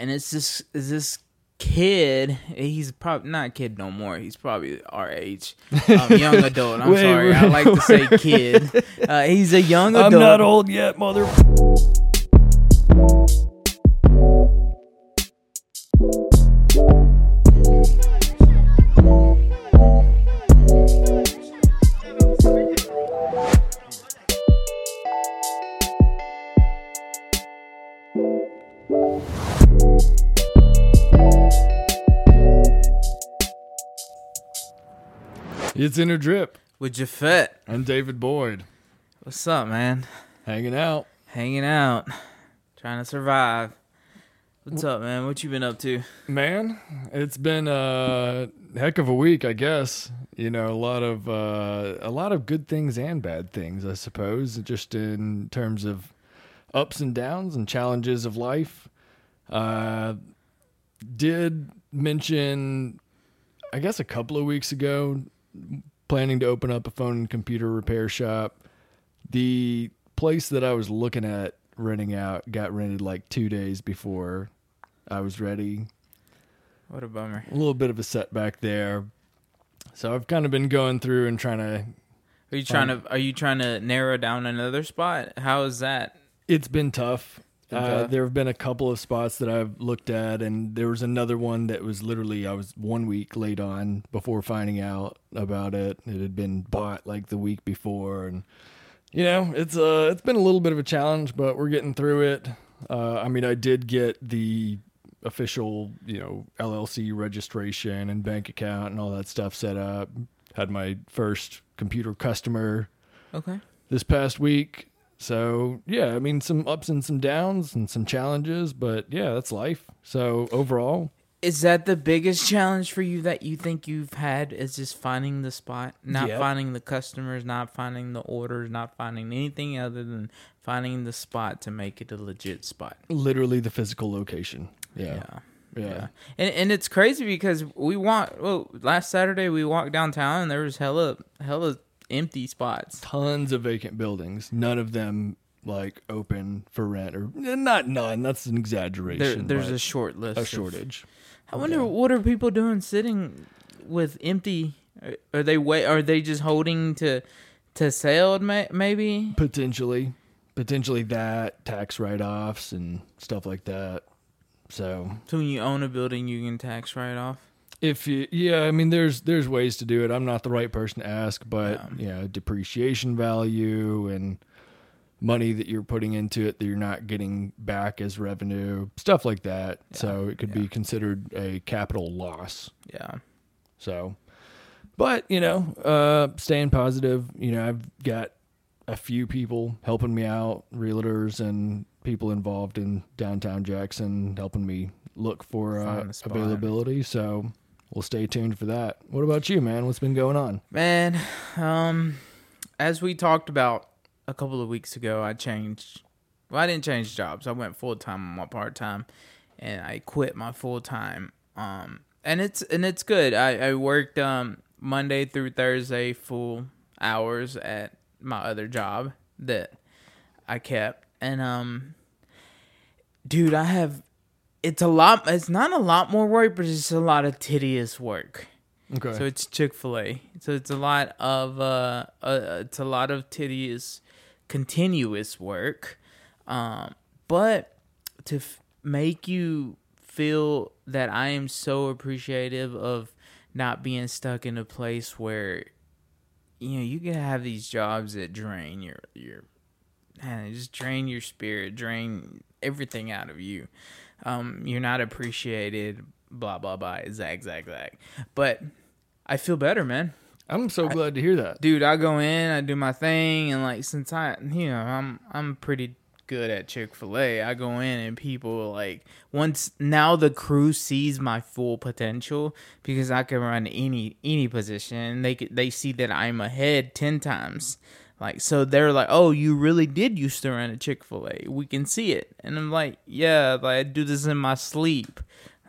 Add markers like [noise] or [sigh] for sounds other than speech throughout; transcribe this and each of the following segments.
and it's this is this kid. He's probably not a kid no more. He's probably our age, um, young [laughs] adult. I'm Wait, sorry, I wait, like to say kid. Uh, he's a young adult. I'm not old yet, mother. It's Inner Drip. with Jafet. I'm David Boyd. What's up, man? Hanging out. Hanging out, trying to survive. What's up, man? What you been up to? Man, it's been a heck of a week, I guess. You know, a lot of uh, a lot of good things and bad things, I suppose, just in terms of ups and downs and challenges of life. Uh, did mention, I guess, a couple of weeks ago, planning to open up a phone and computer repair shop. The place that I was looking at renting out got rented like two days before I was ready. What a bummer. A little bit of a setback there. So I've kind of been going through and trying to. Are you trying to? Are you trying to narrow down another spot? How is that? It's been tough. Uh, there have been a couple of spots that I've looked at, and there was another one that was literally I was one week late on before finding out about it. It had been bought like the week before, and you know it's uh it's been a little bit of a challenge, but we're getting through it. Uh, I mean, I did get the official you know LLC registration and bank account and all that stuff set up. Had my first computer customer Okay. this past week. So yeah, I mean some ups and some downs and some challenges, but yeah, that's life. So overall, Is that the biggest challenge for you that you think you've had? Is just finding the spot, not Yep. finding the customers, not finding the orders, not finding anything other than finding the spot to make it a legit spot. literally the physical location. Yeah. Yeah. Yeah. Yeah. And and it's crazy because we walked well, last Saturday we walked downtown and there was hella hella empty spots. Tons of vacant buildings, none of them like open for rent or eh, not none, that's an There, exaggeration. there's a short list. a of- shortage. I wonder Yeah. what are people doing sitting with empty are- are they wait are they just holding to to sell may, maybe? Potentially potentially that, tax write offs and stuff like that. So So when you own a building you can tax write off. If you, yeah, I mean, there's there's ways to do it. I'm not the right person to ask, but Yeah. you know, depreciation value and money that you're putting into it that you're not getting back as revenue, stuff like that. so it could yeah. be considered a capital loss. Yeah. So, but you know, uh, staying positive. You know, I've got a few people helping me out, realtors and people involved in downtown Jackson, helping me look for uh, Find the spot. availability. So we'll stay tuned for that. What about you, man? What's been going on? Man, um, as we talked about a couple of weeks ago, I changed. Well, I didn't change jobs. I went full time on my part time, and I quit my full time. Um, and it's and it's good. I I worked um Monday through Thursday full hours at my other job that I kept, and um, dude, I have. It's a lot. It's not a lot more work, but it's a lot of tedious work. Okay. So it's Chick Fil A. So it's a lot of uh, uh, it's a lot of tedious, continuous work, um, but to f- make you feel that I am so appreciative of not being stuck in a place where, you know, you can have these jobs that drain your your, man, just drain your spirit, drain everything out of you. Um, you're not appreciated. Blah blah blah. Zag zag zag. But I feel better, man. I'm so glad to hear that. Dude, I go in, I do my thing, and like since I, you know, I'm I'm pretty good at Chick Fil A. I go in and people like once now the crew sees my full potential because I can run any any position. They they see that I'm ahead ten times. Like so, they're like, "Oh, you really did used to run a Chick Fil A. We can see it." And I'm like, "Yeah, like I do this in my sleep."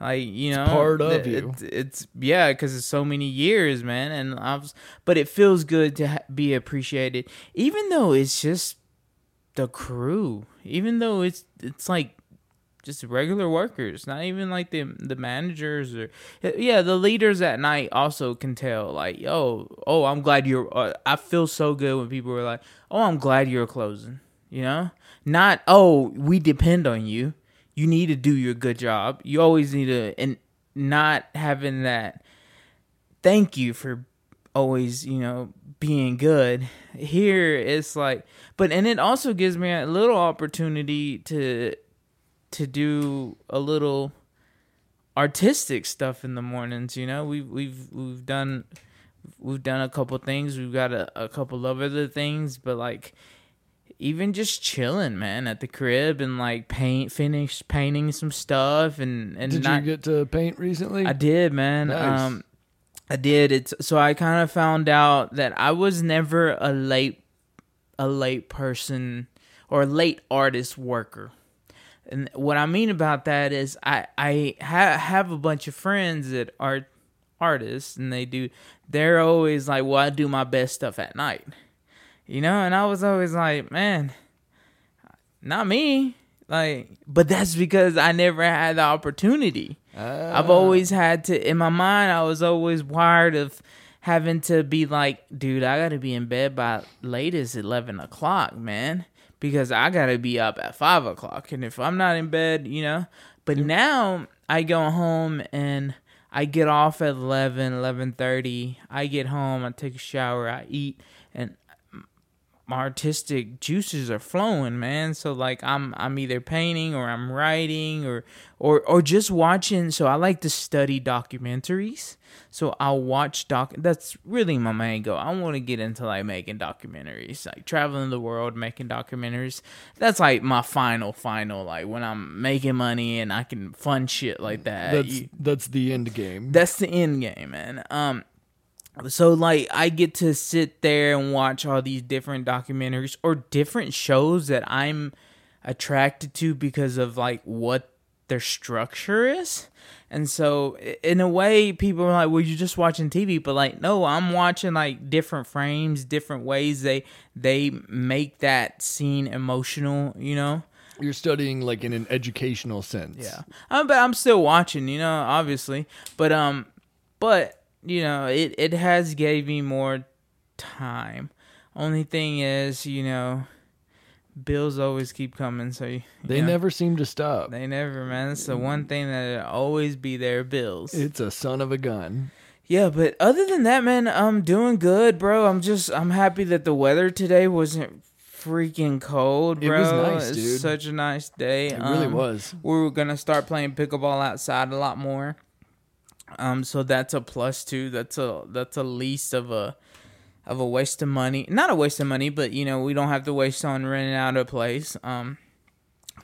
Like you know, part of th- you. It's, it's yeah, because it's so many years, man. And I was, but it feels good to ha- be appreciated, even though it's just the crew. Even though it's it's like just regular workers, not even like the the managers or yeah, the leaders at night also can tell like, yo, oh, I'm glad you're. Uh, I feel so good when people are like, oh, I'm glad you're closing. You know, not oh, we depend on you. You need to do your good job. You always need to and not having that. Thank you for always, you know, being good. Here it's like, but and it also gives me a little opportunity to to do a little artistic stuff in the mornings. You know, we've we've we've done we've done a couple things. We've got a, a couple of other things, but like even just chilling, man, at the crib and like paint, finish painting some stuff and and did not, you get to paint recently? I did, man. Nice. Um, I did. It's so I kind of found out that I was never a late, a late person or a late artist worker. And what I mean about that is I I ha- have a bunch of friends that are artists and they do they're always like, "Well, I do my best stuff at night." You know, and I was always like, "Man, not me." Like, but that's because I never had the opportunity. I've Ah. always had to in my mind I was always wired of having to be like, dude, I gotta be in bed by latest eleven o'clock, man. Because I gotta be up at five o'clock. And if I'm not in bed, you know. But now I go home and I get off at 11, 11.30. I get home, I take a shower, I eat, and my artistic juices are flowing, man. So like I'm I'm either painting or I'm writing or or or just watching. So I like to study documentaries. So I'll watch doc. That's really my main goal. I want to get into like making documentaries, like traveling the world, making documentaries. That's like my final final. Like when I'm making money and I can fund shit like that. That's You- that's the end game. that's the end game, man. Um, so like I get to sit there and watch all these different documentaries or different shows that I'm attracted to because of like what their structure is. And so in a way people are like, "Well, you're just watching TV." But like, no, I'm watching like different frames, different ways they they make that scene emotional, you know? You're studying like in an educational sense. Yeah. Um, but I'm still watching, you know, obviously. But um but you know, it it has gave me more time. Only thing is, you know, bills always keep coming, so you, They you know, never seem to stop. they never, man. It's the one thing that always be there, bills. It's a son of a gun. Yeah, but other than that, man, I'm doing good, bro. I'm just I'm happy that the weather today wasn't freaking cold, bro. It was nice, It's dude. Such a nice day. It really Um, was. we were gonna start playing pickleball outside a lot more. Um, so that's a plus too. That's a that's a least of a of a waste of money. Not a waste of money, but you know we don't have to waste on renting out a place. Um,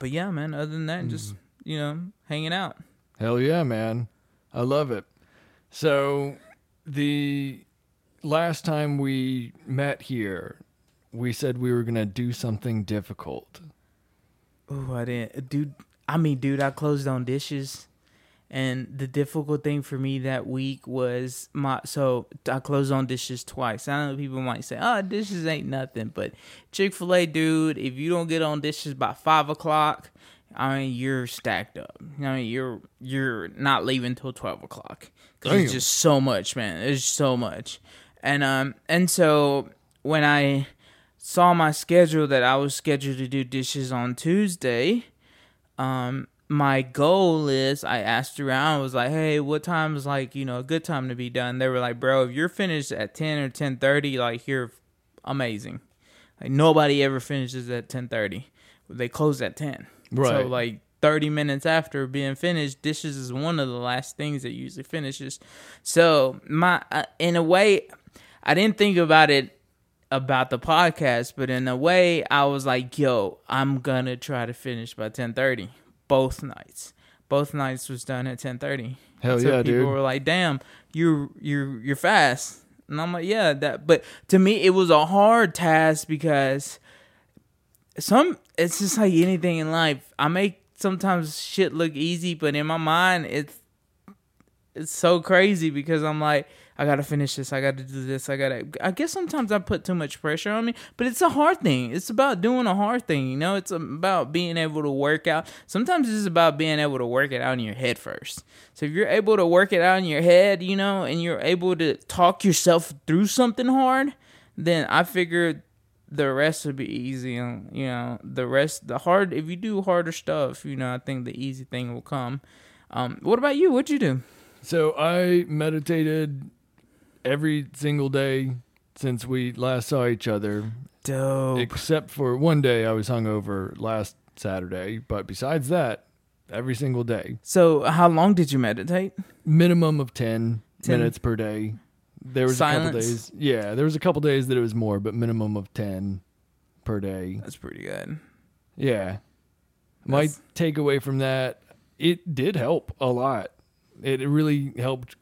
but yeah, man. Other than that, just you know hanging out. Hell yeah, man. I love it. So, the last time we met here, we said we were going to do something difficult. Oh, I didn't, dude. I mean, dude, I closed on dishes, and the difficult thing for me that week was my. So I closed on dishes twice. I know people might say, "Oh, dishes ain't nothing," but Chick Fil A, dude, if you don't get on dishes by five o'clock, I mean, you're stacked up. I mean, you're you're not leaving till twelve o'clock. 'Cause Damn. It's just so much, man. There's so much, and um, and so when I saw my schedule that I was scheduled to do dishes on Tuesday, um, my goal is I asked around, I was like, hey, what time is like, you know, a good time to be done? They were like, bro, if you're finished at ten or ten thirty, like you're amazing. Like nobody ever finishes at ten thirty. They close at ten. Right. So like thirty minutes after being finished, dishes is one of the last things that usually finishes. So my uh, in a way, I didn't think about it about the podcast, but in a way, I was like, "Yo, I'm gonna try to finish by 10:30 both nights. Both nights was done at 10:30. Hell so yeah, people dude. were like, "Damn, you're you're you're fast." And I'm like, "Yeah, that." But to me, it was a hard task because some it's just like anything in life. I make sometimes shit look easy, but in my mind, it's it's so crazy because I'm like, I gotta finish this. I gotta do this. I gotta. I guess sometimes I put too much pressure on me, but it's a hard thing. It's about doing a hard thing. You know, it's about being able to work out. Sometimes it's about being able to work it out in your head first. So if you're able to work it out in your head, you know, and you're able to talk yourself through something hard, then I figure the rest would be easy. and You know, the rest, the hard. If you do harder stuff, you know, I think the easy thing will come. Um, what about you? What'd you do? So I meditated every single day since we last saw each other, Dope. except for one day I was hungover last Saturday. But besides that, every single day, So, how long did you meditate? minimum of 10, 10. minutes per day. There was a couple days, yeah, there was a couple days that it was more, but minimum of 10 per day. That's pretty good. Yeah. My takeaway from that, it did help a lot. It really helped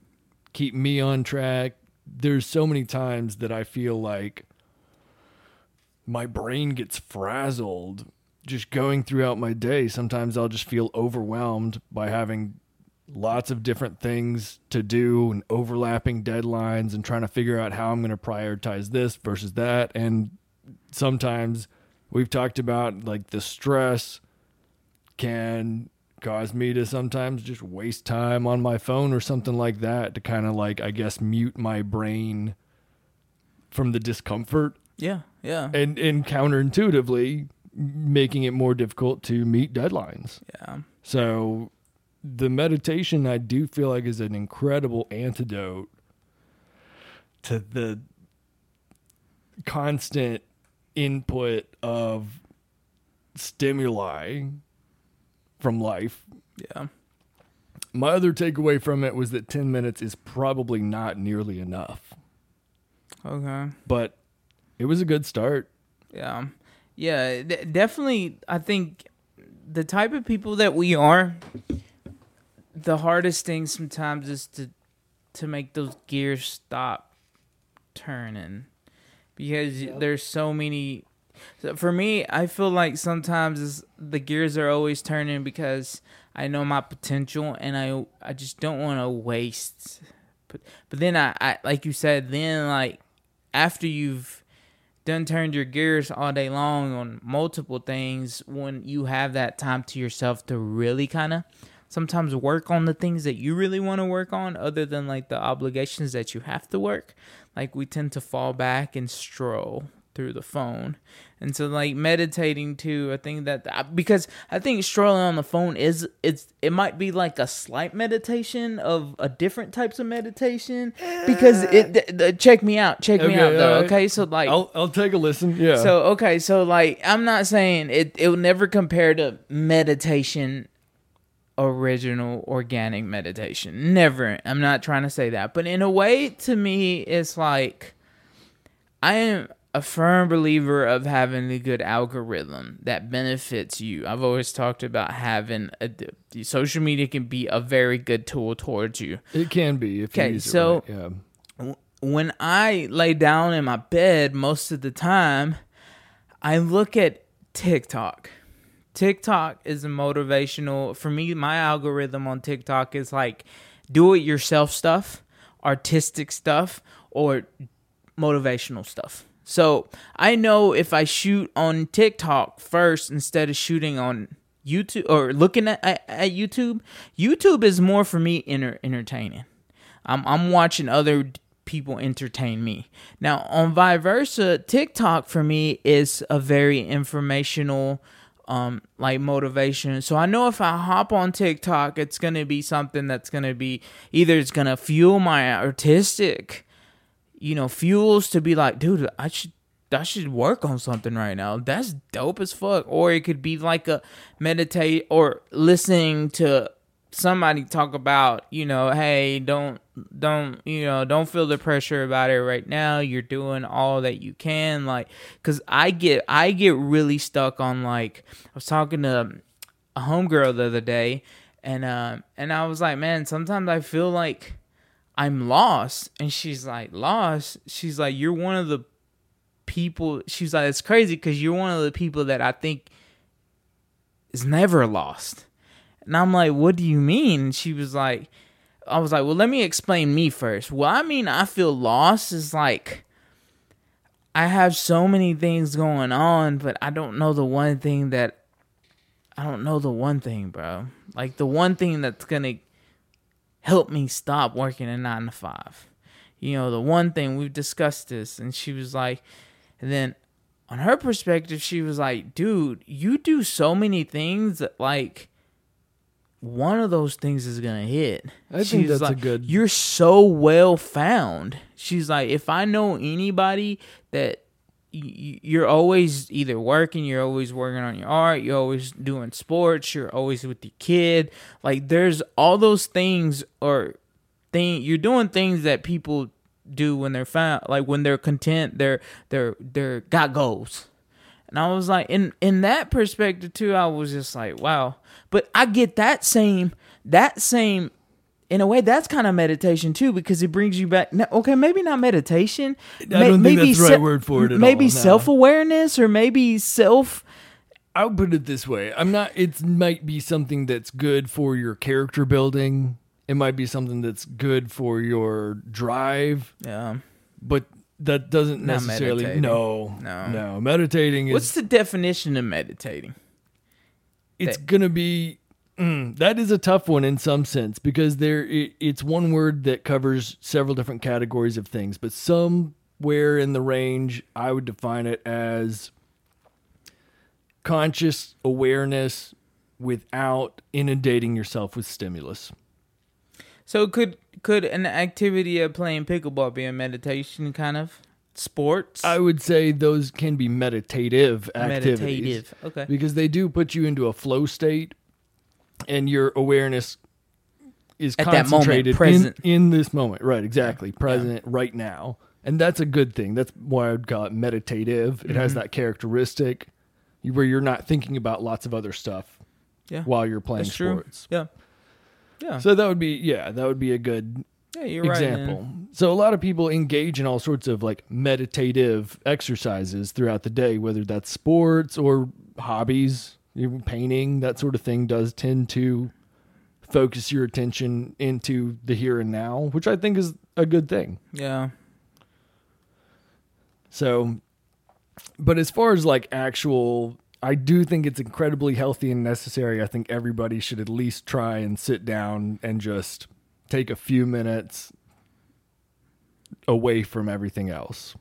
keep me on track. There's so many times that I feel like my brain gets frazzled just going throughout my day. Sometimes I'll just feel overwhelmed by having lots of different things to do and overlapping deadlines and trying to figure out how I'm going to prioritize this versus that. And sometimes we've talked about like the stress can cause me to sometimes just waste time on my phone or something like that to kind of like I guess mute my brain from the discomfort Yeah, yeah, and and counterintuitively making it more difficult to meet deadlines. yeah. So the meditation I do feel like is an incredible antidote to the constant input of stimuli from life. Yeah. My other takeaway from it was that 10 minutes is probably not nearly enough, Okay. but it was a good start. Yeah. Yeah, d- definitely I think the type of people that we are the hardest thing sometimes is to to make those gears stop turning because there's so many so for me I feel like sometimes the gears are always turning because I know my potential and I I just don't want to waste. But, but then I, I like you said then like after you've done turned your gears all day long on multiple things when you have that time to yourself to really kind of sometimes work on the things that you really want to work on other than like the obligations that you have to work like we tend to fall back and stroll through the phone and so like meditating too i think that because i think strolling on the phone is it's it might be like a slight meditation of a different types of meditation because it th- th- check me out check me out though alright. okay so like I'll I'll take a listen. Yeah. so okay, so like I'm not saying it it will never compare to meditation original organic meditation. Never. I'm not trying to say that. But in a way to me it's like I am a firm believer of having a good algorithm that benefits you. I've always talked about having a the social media can be a very good tool towards you. it can be if you Okay, so- right. Yeah. when I lay down in my bed most of the time, I look at TikTok. TikTok is a motivational for me. My algorithm on TikTok is like do it yourself stuff, artistic stuff, or motivational stuff. So I know if I shoot on TikTok first instead of shooting on YouTube or looking at, at, at YouTube, YouTube is more for me enter, entertaining. I'm I'm watching other people entertain me. Now on vice versa, TikTok for me is a very informational um like motivation. So I know if I hop on TikTok, it's gonna be something that's gonna be either it's gonna fuel my artistic, you know, fuels to be like, dude, I should I should work on something right now. That's dope as fuck. Or it could be like a meditate or listening to somebody talk about, you know, hey, don't don't, you know, don't feel the pressure about it right now. You're doing all that you can like cuz I get I get really stuck on like I was talking to a homegirl the other day and um and I was like, man, sometimes I feel like I'm lost. And she's like, lost? She's like, you're one of the people. She's like, it's crazy because you're one of the people that I think is never lost. And I'm like, what do you mean? She was like, I was like, well, let me explain me first. Well, I mean, I feel lost is like I have so many things going on, but I don't know the one thing that I don't know the one thing, bro. Like the one thing that's gonna help me stop working a nine to five. You know, the one thing we've discussed this, and she was like, and then on her perspective, she was like, dude, you do so many things that like one of those things is gonna hit. I think She's that's a good- You're so well found. She's like, if I know anybody that you're always either working, you're always working on your art, you're always doing sports, you're always with your kid. Like there's all those things or thing you're doing things that people do when they're found like when they're content, they're they're they're got goals. And I was like, in in that perspective too, I was just like, wow. But I get that same that same in a way that's kind of meditation too because it brings you back. no, Okay, maybe not meditation. I don't think that's the right se- word for it at maybe all, no. self awareness or maybe self. I'll put it this way. I'm not it might be something that's good for your character building. It might be something that's good for your drive, Yeah. but that doesn't Not necessarily meditating. no. No. No. Meditating is What's the definition of meditating? it's gonna be mm, that is a tough one in some sense because there it, it's one word that covers several different categories of things but somewhere in the range i would define it as conscious awareness without inundating yourself with stimulus So could could an activity of playing pickleball be a meditation kind of sports? i would say those can be meditative activities Meditative. Okay. because they do put you into a flow state and your awareness is At that moment, concentrated in- In, this moment right exactly present right now and that's a good thing that's why i would call it meditative it Mm-hmm. has that characteristic where you're not thinking about lots of other stuff Yeah. while you're playing That's true. sports Yeah. Yeah. so that would be yeah that would be a good yeah, you're right. example. man. so a lot of people engage in all sorts of like meditative exercises throughout the day, whether that's sports or hobbies, painting, that sort of thing does tend to focus your attention into the here and now, which I think is a good thing. Yeah. So, but as far as like actual, I do think it's incredibly healthy and necessary. I think everybody should at least try and sit down and just take a few minutes away from everything else.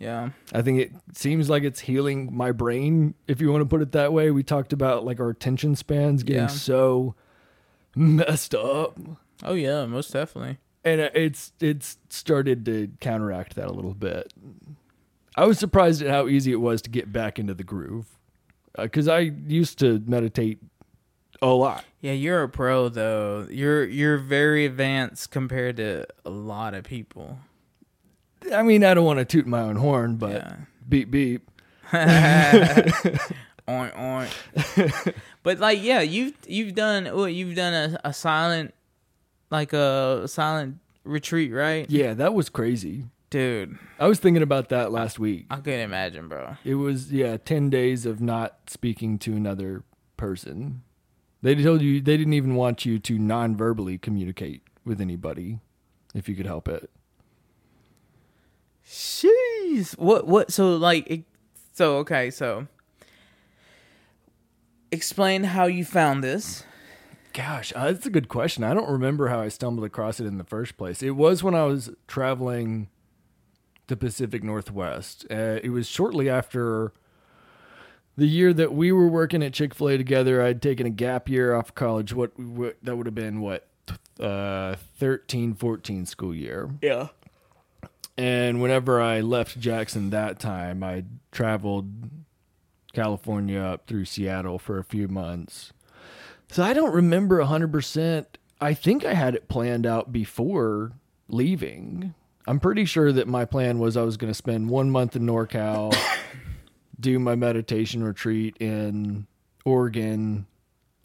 Yeah. I think it seems like it's healing my brain, if you want to put it that way. We talked about like our attention spans getting Yeah. so messed up. Oh yeah, most definitely. and uh, it's it's started to counteract that a little bit. I was surprised at how easy it was to get back into the groove uh, because I used to meditate a lot. Yeah, you're a pro though. You're you're very advanced compared to a lot of people. I mean, I don't want to toot my own horn, but Yeah. beep beep. [laughs] [laughs] Oink oink. but like, yeah, you've you've done what you've done a, a silent, like a silent retreat, right, Yeah, that was crazy. dude? I was thinking about that last week. I couldn't imagine, bro. It was yeah, ten days of not speaking to another person. They told you they didn't even want you to non-verbally communicate with anybody if you could help it. Jeez. What what? So like, it, so okay, so explain how you found this. Gosh, uh, that's a good question. I don't remember how I stumbled across it in the first place. It was when I was traveling the Pacific Northwest. Uh, it was shortly after the year that we were working at Chick Fil A together. I'd taken a gap year off college. What, what that would have been what uh, 13, 14 school year. Yeah. And whenever I left Jackson that time, I traveled California up through Seattle for a few months. So I don't remember 100%. I think I had it planned out before leaving. I'm pretty sure that my plan was I was going to spend one month in NorCal, [coughs] do my meditation retreat in Oregon,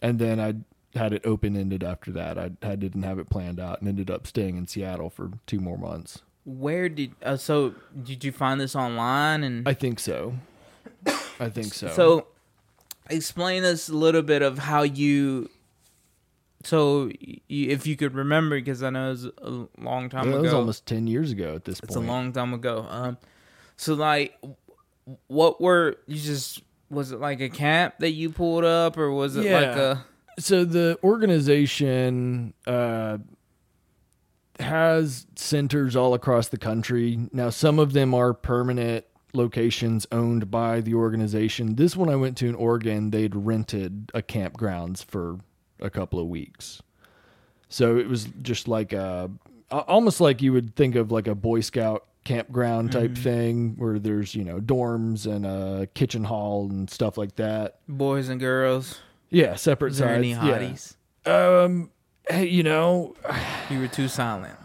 and then I had it open ended after that. I, I didn't have it planned out and ended up staying in Seattle for two more months. Where did uh, so did you find this online and I think so. I think so. So, explain us a little bit of how you so y- if you could remember, because I know it was a long time That ago. It was almost ten years ago at this It's point. It's a long time ago. Um, so like, what were you just? Was it like a camp that you pulled up, or was it like a? so the organization uh, has centers all across the country. Now, some of them are permanent locations owned by the organization. This one I went to in Oregon, they'd rented a campgrounds for a couple of weeks. So it was just like a, almost like you would think of like a Boy Scout campground type thing where there's, you know, dorms and a kitchen hall and stuff like that. Boys and girls. Yeah, separate there sides. any yeah. hotties? Um, hey, you know, You were too silent.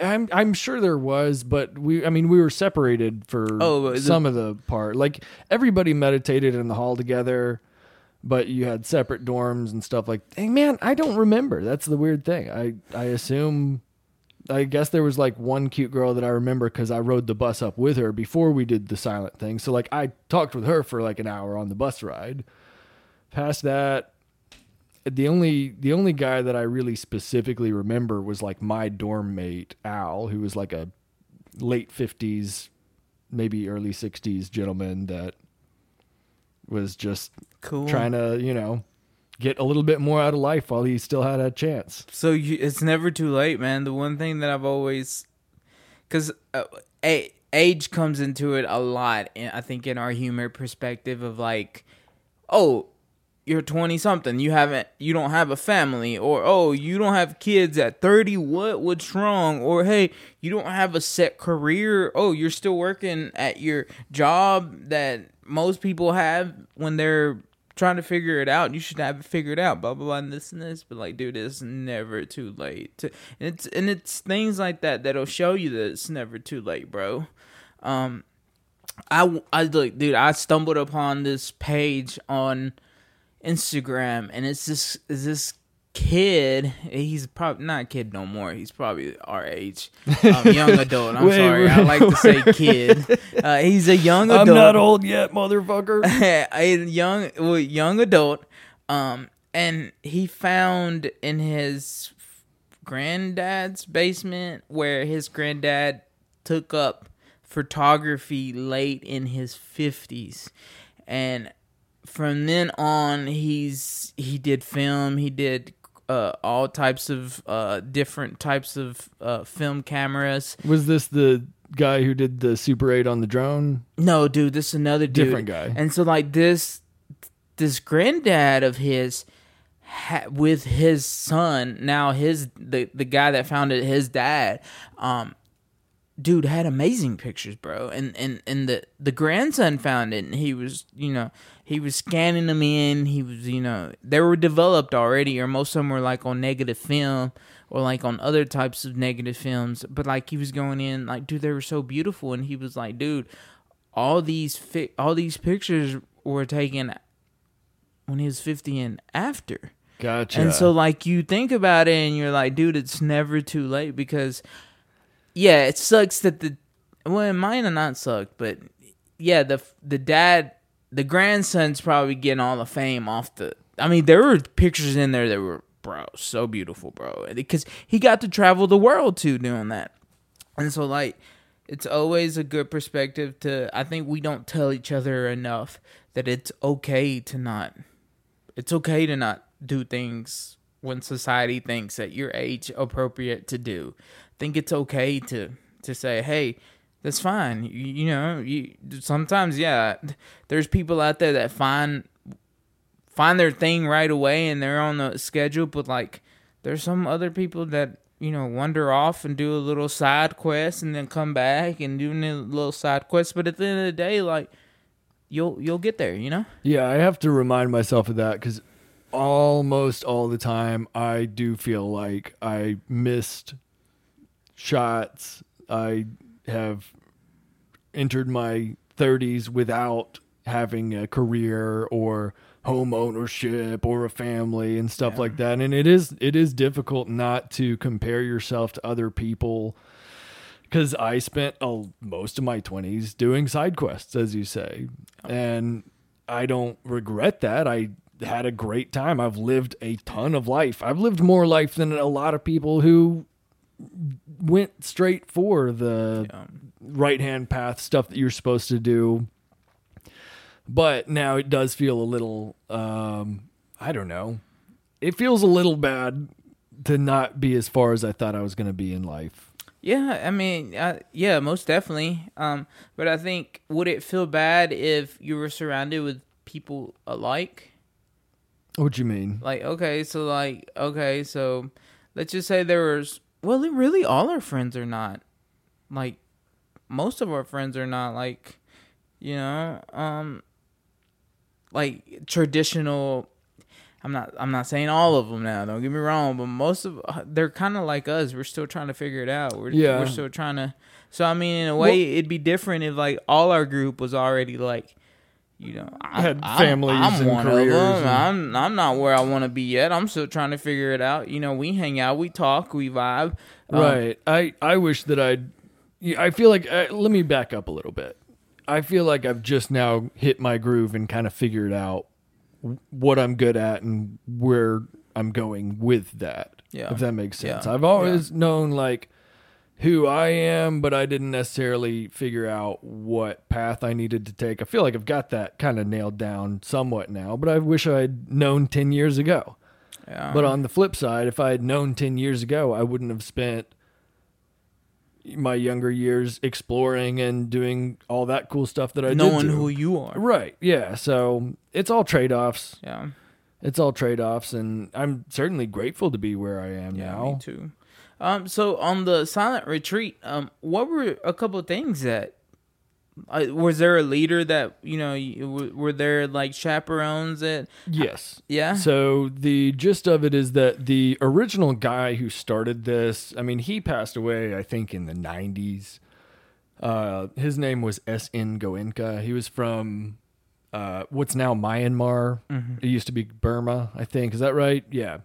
I'm I'm sure there was, but we I mean we were separated for Oh, the- some of the part. Like everybody meditated in the hall together, but you had separate dorms and stuff like. Hey, man, I don't remember. That's the weird thing. I I assume. I guess there was like one cute girl that I remember because I rode the bus up with her before we did the silent thing. So like I talked with her for like an hour on the bus ride. Past that, the only the only guy that I really specifically remember was like my dorm mate Al, who was like a late fifties, maybe early sixties gentleman that was just Cool. trying to you know get a little bit more out of life while he still had a chance. So you, it's never too late, man. The one thing that I've always, because uh, a, age comes into it a lot, and I think in our humor perspective of like, oh, you're 20 something, you haven't, you don't have a family, or oh, you don't have kids at 30. What? What's wrong? Or hey, you don't have a set career. Oh, you're still working at your job that most people have when they're trying to figure it out. You should have it figured out. Blah blah blah. And this and this. But like, dude, it's never too late. To, and it's and it's things like that that'll show you that it's never too late, bro. Um, I I like dude. I stumbled upon this page on Instagram, and it's this is this kid. He's probably not a kid no more. He's probably our age, um, young [laughs] adult. I'm Wait, sorry. I like to say kid. Uh, he's a young adult. I'm not old yet, motherfucker. [laughs] a young well, young adult um and he found in his granddad's basement where his granddad took up photography late in his 50s and from then on he's he did film he did uh, all types of uh, different types of uh, film cameras. Was this the guy who did the Super 8 on the drone? No, dude, this is another dude. Different guy. And so like this this granddad of his ha- with his son, now his the the guy that founded his dad, um dude had amazing pictures, bro. And and and the the grandson found it and he was, you know, he was scanning them in. He was, you know, they were developed already or most of them were like on negative film or like on other types of negative films, but like he was going in like dude, they were so beautiful and he was like, dude, all these fi- all these pictures were taken when he was 50 and after. Gotcha. And so like you think about it and you're like, dude, it's never too late because yeah, it sucks that the well, it might have not sucked, but yeah, the the dad, the grandson's probably getting all the fame off the. I mean, there were pictures in there that were bro so beautiful, bro, because he got to travel the world too doing that, and so like it's always a good perspective to. I think we don't tell each other enough that it's okay to not. It's okay to not do things when society thinks at your age appropriate to do. I think it's okay to to say, "Hey, that's fine." You, you know, you sometimes yeah, there's people out there that find find their thing right away and they're on the schedule, but like there's some other people that you know wander off and do a little side quest and then come back and do a little side quest. But at the end of the day, like you'll you'll get there, you know. Yeah, I have to remind myself of that because almost all the time I do feel like I missed shots. I have entered my 30s without having a career or home ownership or a family and stuff Yeah. like that and it is it is difficult not to compare yourself to other people because I spent a, most of my 20s doing side quests, as you say. And I don't regret that. I had a great time. I've lived a ton of life. I've lived more life than a lot of people who went straight for the Yeah. right hand path stuff that you're supposed to do. But now it does feel a little um I don't know. It feels a little bad to not be as far as I thought I was going to be in life. Yeah, I mean, uh, yeah, most definitely. Um, but I think would it feel bad if you were surrounded with people alike? What do you mean? Like, okay, so like, okay, so let's just say there was. Well, really, all our friends are not. Like, most of our friends are not like, you know, um, like traditional. I'm not. I'm not saying all of them now. Don't get me wrong, but most of they're kind of like us. We're still trying to figure it out. We're Yeah. we're still trying to. So I mean, in a way, it'd be different if like all our group was already like, you know, I, Had I'm- families I'm, and one careers of them. and- I'm I'm not where I want to be yet. I'm still trying to figure it out. You know, we hang out, we talk, we vibe. Um, Right. I I wish that I'd. I feel like uh, let me back up a little bit. I feel like I've just now hit my groove and kind of figured out what I'm good at and where I'm going with that. Yeah. If that makes sense. Yeah. I've always known like who I am, but I didn't necessarily figure out what path I needed to take. I feel like I've got that kind of nailed down somewhat now, but I wish I'd known 10 years ago. Yeah. But on the flip side, if I had known 10 years ago, I wouldn't have spent my younger years exploring and doing all that cool stuff that I knowing who you are. Right. Yeah. So it's all trade offs. Yeah. It's all trade offs. And I'm certainly grateful to be where I am Yeah, now. me too. Um, so on the silent retreat, um, what were a couple of things that uh, was there a leader that you know you, were there like chaperones that Yes. yeah So the gist of it is that the original guy who started this, I mean, he passed away, I think, in the 90s. Uh, his name was S.N. Goenka. He was from uh, what's now Myanmar. It used to be Burma, I think. Is that right? Yeah.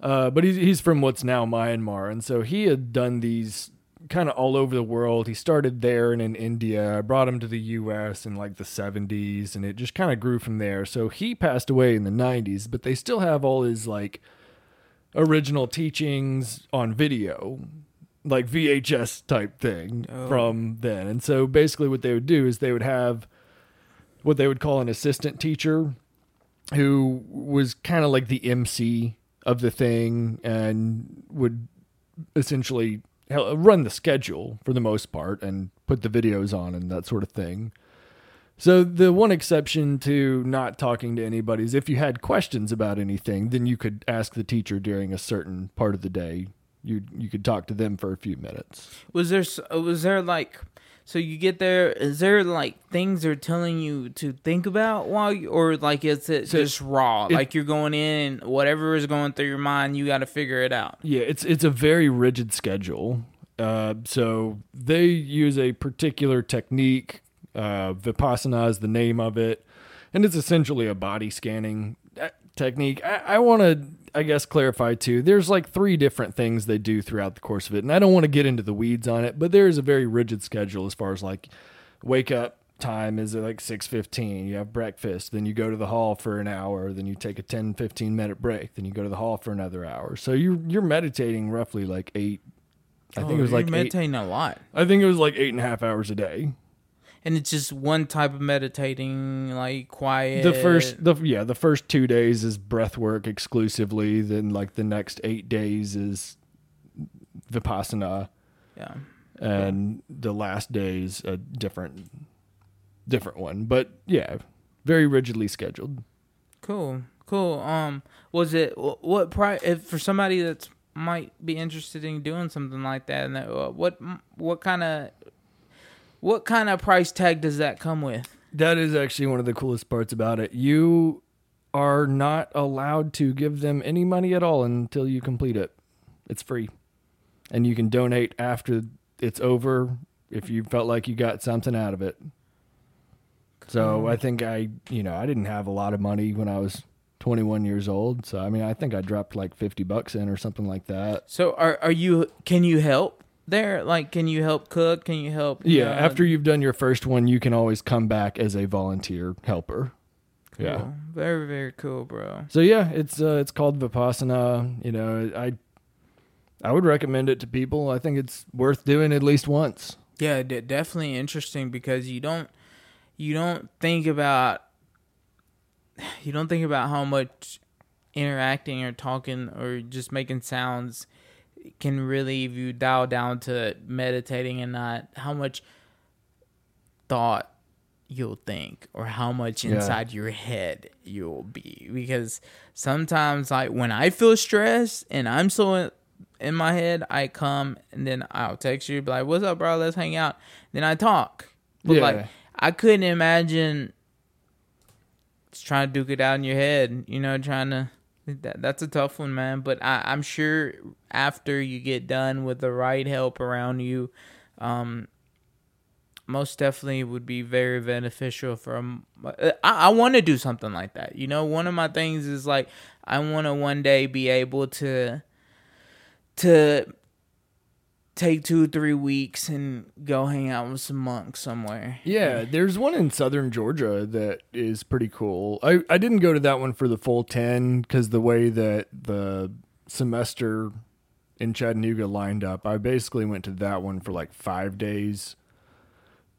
Uh, but he's, he's from what's now Myanmar. And so he had done these kind of all over the world. He started there and in India. I brought him to the US in like the 70s and it just kind of grew from there. So he passed away in the 90s, but they still have all his like original teachings on video, like VHS type thing Oh. from then. And so basically what they would do is they would have what they would call an assistant teacher who was kind of like the MC of the thing and would essentially run the schedule for the most part and put the videos on and that sort of thing. So the one exception to not talking to anybody is if you had questions about anything, then you could ask the teacher during a certain part of the day. You you could talk to them for a few minutes. was there was there like so you get there is there like things they're telling you to think about while you or like is it So just raw it- like you're going in and whatever is going through your mind you got to figure it out Yeah, it's it's a very rigid schedule. Uh, so they use a particular technique. Uh, Vipassana is the name of it, and it's essentially a body scanning uh, technique. I, I want to, I guess, clarify too. There's like three different things they do throughout the course of it, and I don't want to get into the weeds on it, but there is a very rigid schedule as far as like wake up time is at like 6.15 you have breakfast then you go to the hall for an hour then you take a 10 15 minute break then you go to the hall for another hour so you you're meditating roughly like eight i think Oh, it was like eight, meditating a lot i think it was like eight and a half hours a day and it's just one type of meditating like quiet the first the yeah the first two days is breath work exclusively then like the next eight days is vipassana yeah and the last day is a different different one but yeah very rigidly scheduled Cool, cool. Um, was it what price if for somebody that's might be interested in doing something like that? And that, uh, what what kind of what kind of price tag does that come with? That is actually one of the coolest parts about it. You are not allowed to give them any money at all until you complete it. It's free. And you can donate after it's over if you felt like you got something out of it. So I think I, you know, I didn't have a lot of money when I was 21 years old. So I mean, I think I dropped like 50 bucks in or something like that. So are are you? Can you help there? Like, can you help cook? Can you help? Yeah, uh, after you've done your first one, you can always come back as a volunteer helper. Cool. Yeah. Very very cool, bro. So yeah, it's uh, it's called Vipassana. You know, I I would recommend it to people. I think it's worth doing at least once. Yeah, de- definitely interesting because you don't you don't think about you don't think about how much interacting or talking or just making sounds can really if you dial down to meditating and not how much thought you'll think or how much Yeah. inside your head you'll be because sometimes like when i feel stressed and i'm so in, in my head i come and then i'll text you be like what's up bro let's hang out then i talk but Yeah. like i couldn't imagine just trying to duke it out in your head you know trying to that, that's a tough one man but I, i'm sure after you get done with the right help around you um most definitely would be very beneficial for um, I, I want to do something like that. You know, one of my things is like I want to one day be able to to take two or three weeks and go hang out with some monks somewhere. Yeah, there's one in southern Georgia that is pretty cool. I, I didn't go to that one for the full 10 because the way that the semester in Chattanooga lined up, I basically went to that one for like five days,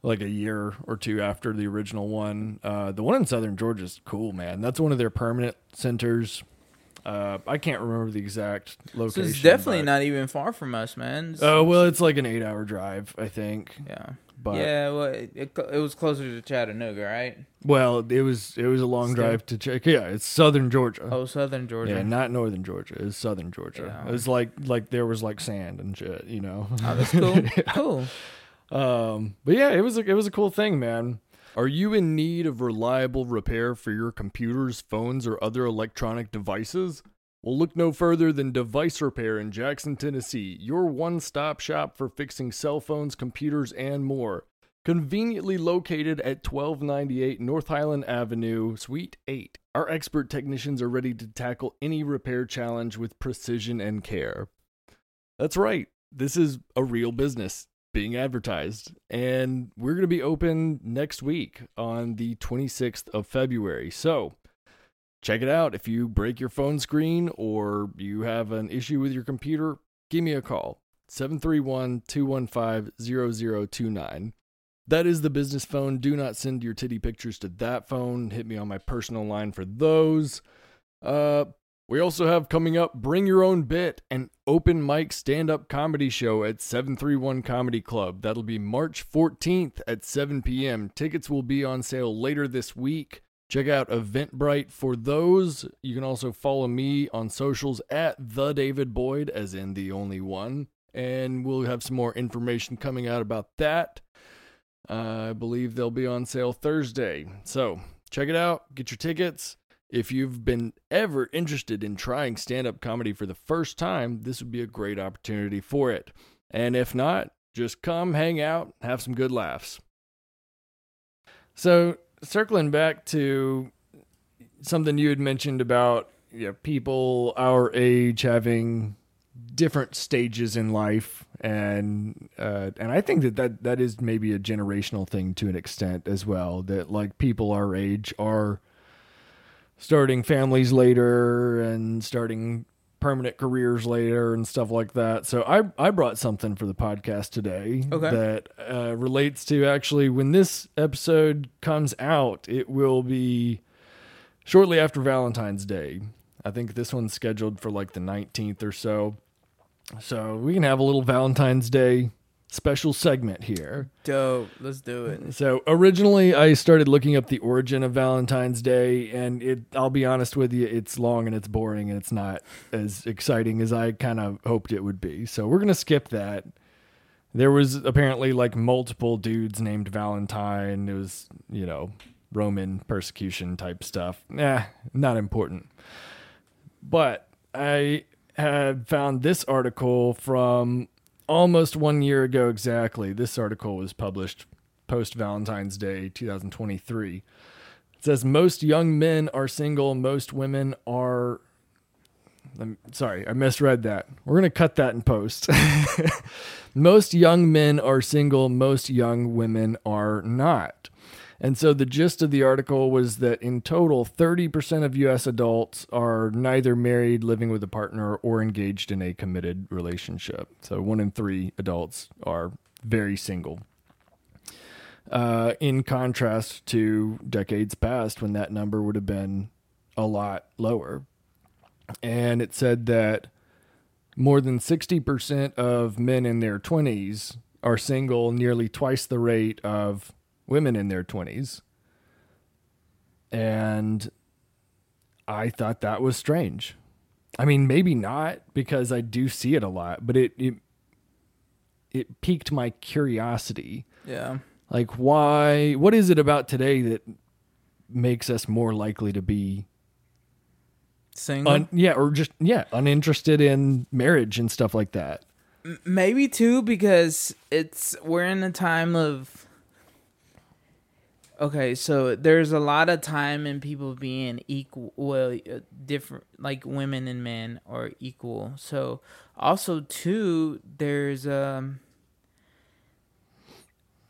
like a year or two after the original one. Uh, the one in southern Georgia is cool, man. That's one of their permanent centers. Uh, I can't remember the exact So location. it's definitely but- not even far from us, man. Oh well, it's like an eight-hour drive, I think. yeah. But yeah, well, it, it, it was closer to Chattanooga, right? Well, it was it was a long Still. drive to check. Yeah, it's southern Georgia. Oh, southern Georgia. yeah, not northern Georgia. It's southern Georgia. Yeah. It's like like there was like sand and shit, you know. Oh, that's cool. [laughs] Cool. um, but yeah, it was a, it was a cool thing, man. Are you in need of reliable repair for your computers, phones, or other electronic devices? Well, look no further than Device Repair in Jackson, Tennessee, your one stop shop for fixing cell phones, computers, and more. Conveniently located at 1298 North Highland Avenue, Suite 8. Our expert technicians are ready to tackle any repair challenge with precision and care. That's right, this is a real business being advertised. And we're going to be open next week on the 26th of February. So check it out. If you break your phone screen or you have an issue with your computer, give me a call 731 215 0029. That is the business phone. Do not send your titty pictures to that phone. Hit me on my personal line for those. Uh, we also have coming up Bring Your Own Bit, an open mic stand up comedy show at 731 Comedy Club. That'll be March 14th at 7 p.m. Tickets will be on sale later this week. Check out Eventbrite for those. You can also follow me on socials at the David Boyd, as in the only one. And we'll have some more information coming out about that. Uh, I believe they'll be on sale Thursday. So check it out. Get your tickets. If you've been ever interested in trying stand up comedy for the first time, this would be a great opportunity for it. And if not, just come hang out, have some good laughs. So, circling back to something you had mentioned about you know, people our age having different stages in life and uh, and I think that, that that is maybe a generational thing to an extent as well that like people our age are starting families later and starting permanent careers later and stuff like that. So I I brought something for the podcast today Okay. that uh, relates to actually when this episode comes out, it will be shortly after Valentine's Day. I think this one's scheduled for like the 19th or so. So we can have a little Valentine's Day special segment here. Dope. Let's do it. So originally, I started looking up the origin of Valentine's Day, and it. I'll be honest with you, it's long and it's boring, and it's not as exciting as I kind of hoped it would be. So we're gonna skip that. There was apparently like multiple dudes named Valentine. It was you know Roman persecution type stuff. Nah, not important. But I had found this article from almost one year ago exactly. This article was published post Valentine's Day 2023. It says most young men are single, most women are. I'm sorry, I misread that. We're going to cut that in post. [laughs] most young men are single, most young women are not. And so the gist of the article was that in total, 30% of US adults are neither married, living with a partner, or engaged in a committed relationship. So one in three adults are very single. Uh, in contrast to decades past when that number would have been a lot lower. And it said that more than 60% of men in their 20s are single, nearly twice the rate of women in their 20s. And I thought that was strange. I mean, maybe not because I do see it a lot, but it it, it piqued my curiosity. Yeah. Like why what is it about today that makes us more likely to be Single. un, yeah, or just yeah, uninterested in marriage and stuff like that? Maybe too because it's we're in a time of Okay, so there's a lot of time in people being equal well uh, different like women and men are equal. So also too there's um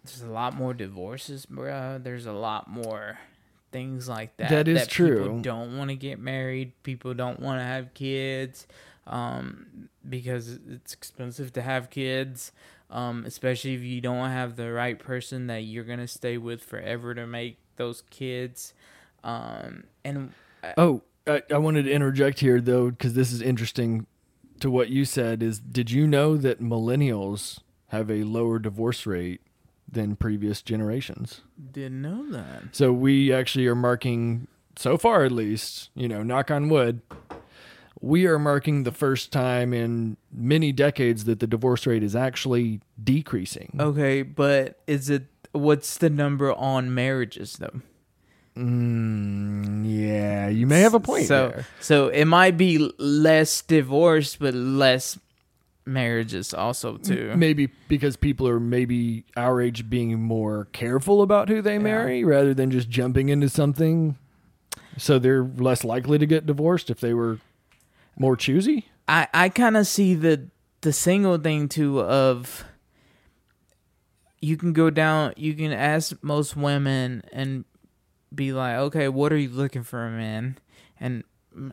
there's a lot more divorces, bro. There's a lot more things like that. That is People true. don't want to get married. People don't want to have kids um, because it's expensive to have kids, um, especially if you don't have the right person that you're gonna stay with forever to make those kids. Um, and Oh, I, I wanted to interject here though, because this is interesting to what you said. Is did you know that millennials have a lower divorce rate than previous generations? didn't know that. So we actually are marking, so far at least, you know, knock on wood, we are marking the first time in many decades that the divorce rate is actually decreasing. Okay, but is it what's the number on marriages though? Mm, yeah, you may have a point So there. so it might be less divorce, but less marriages also too. Maybe because people are maybe our age being more careful about who they marry rather than just jumping into something. So they're less likely to get divorced if they were more choosy. I I kind of see the the single thing too of you can go down you can ask most women and be like okay what are you looking for a man and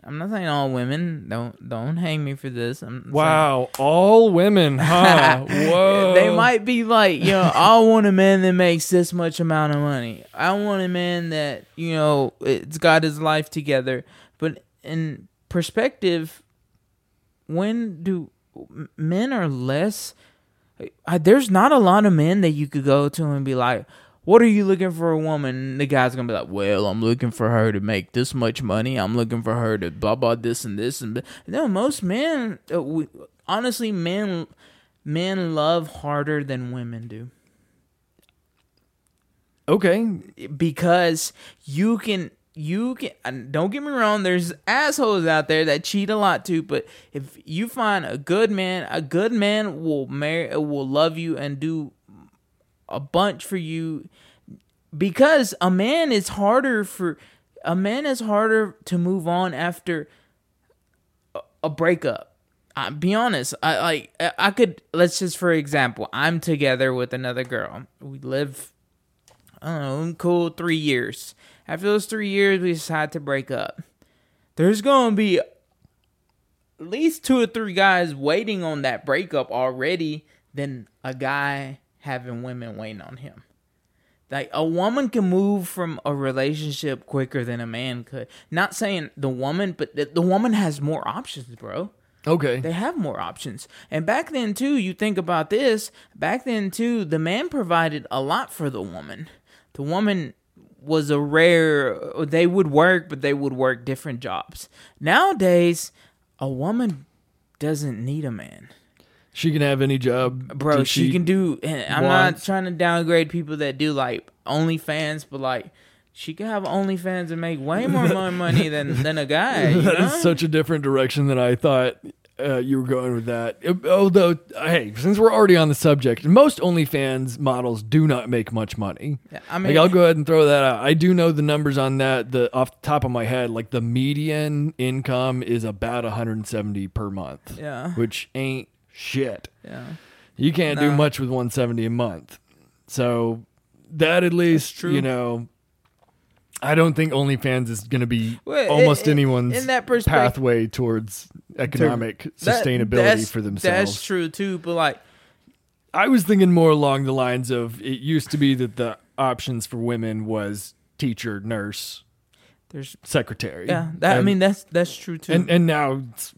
I'm not saying all women don't don't hang me for this I'm saying- Wow, all women, huh? [laughs] Whoa. they might be like, you know, I want a man that makes this much amount of money. I want a man that, you know, it's got his life together. But in perspective, when do men are less I, there's not a lot of men that you could go to and be like, "What are you looking for a woman?" And the guy's gonna be like, "Well, I'm looking for her to make this much money. I'm looking for her to blah blah this and this and." blah." No, most men, uh, we, honestly, men men love harder than women do Okay. because you can you can don't get me wrong there's assholes out there that cheat a lot too but if you find a good man a good man will marry will love you and do a bunch for you because a man is harder for a man is harder to move on after a, a breakup I be honest. I like I- could let's just for example, I'm together with another girl. We live I don't know, cool three years. After those three years, we decide to break up. There's gonna be at least two or three guys waiting on that breakup already than a guy having women waiting on him. Like a woman can move from a relationship quicker than a man could. Not saying the woman, but the, the woman has more options, bro. Okay. They have more options. And back then too, you think about this, back then too, the man provided a lot for the woman. The woman was a rare they would work, but they would work different jobs. Nowadays, a woman doesn't need a man. she can have any job. Bro, that she, can do I'm not trying to downgrade people that do like OnlyFans, but like she can have OnlyFans and make way more money than than a guy. [laughs] You know? is such a different direction than I thought uh, you were going with that. Although, hey, since we're already on the subject, most OnlyFans models do not make much money. I mean, Like, I'll go ahead and throw that out. I do know the numbers on that. The off the top of my head, like the median income is about 170 per month, yeah, which ain't shit. yeah. You can't do much with 170 a month. So that at least, true. you know, I don't think OnlyFans is going to be Well, almost in- anyone's in that pathway towards economic That- sustainability that's- for themselves. That's true too, but like I was thinking more along the lines of it used to be that the options for women was teacher, nurse, there's secretary. yeah, that I mean that's that's true too. and and now it's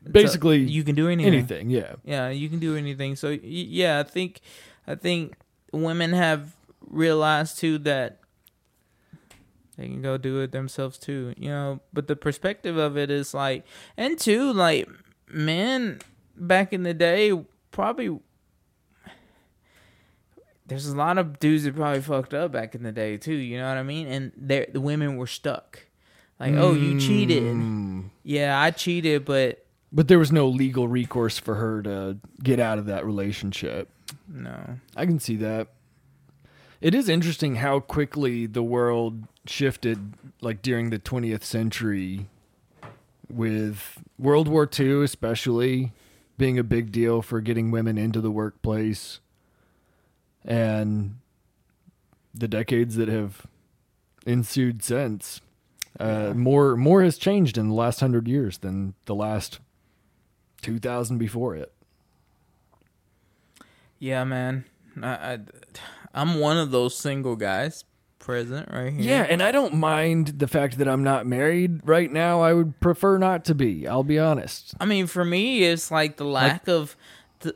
It's a- basically you can do anything. anything. Yeah, Yeah, you can do anything. So yeah, I think I think women have realized too that they can go do it themselves too. You know, but the perspective of it is like, and two, like men back in the day probably. There's a lot of dudes that probably fucked up back in the day too. You know what I mean? And they the women were stuck. Like, oh, you cheated. Mm. Yeah, I cheated, but But there was no legal recourse for her to get out of that relationship. no. I can see that. It is interesting how quickly the world shifted, like during the 20th century, with World War II, especially being a big deal for getting women into the workplace, and the decades that have ensued since. Uh, more more has changed in the last hundred years than the last two thousand before it. Yeah, man. I, I, I'm one of those single guys present right here. Yeah, and I don't mind the fact that I'm not married right now. I would prefer not to be. I'll be honest. I mean, for me, it's like the lack of the.